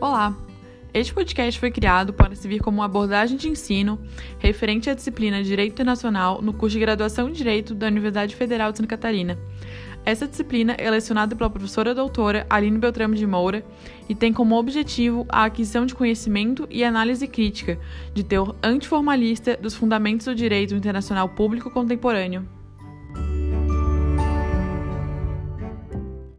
Olá! Este podcast foi criado para servir como abordagem de ensino referente à disciplina Direito Internacional no curso de graduação em Direito da Universidade Federal de Santa Catarina. Essa disciplina é lecionada pela professora doutora Aline Beltrame de Moura e tem como objetivo a aquisição de conhecimento e análise crítica de teor antiformalista dos fundamentos do direito internacional público contemporâneo.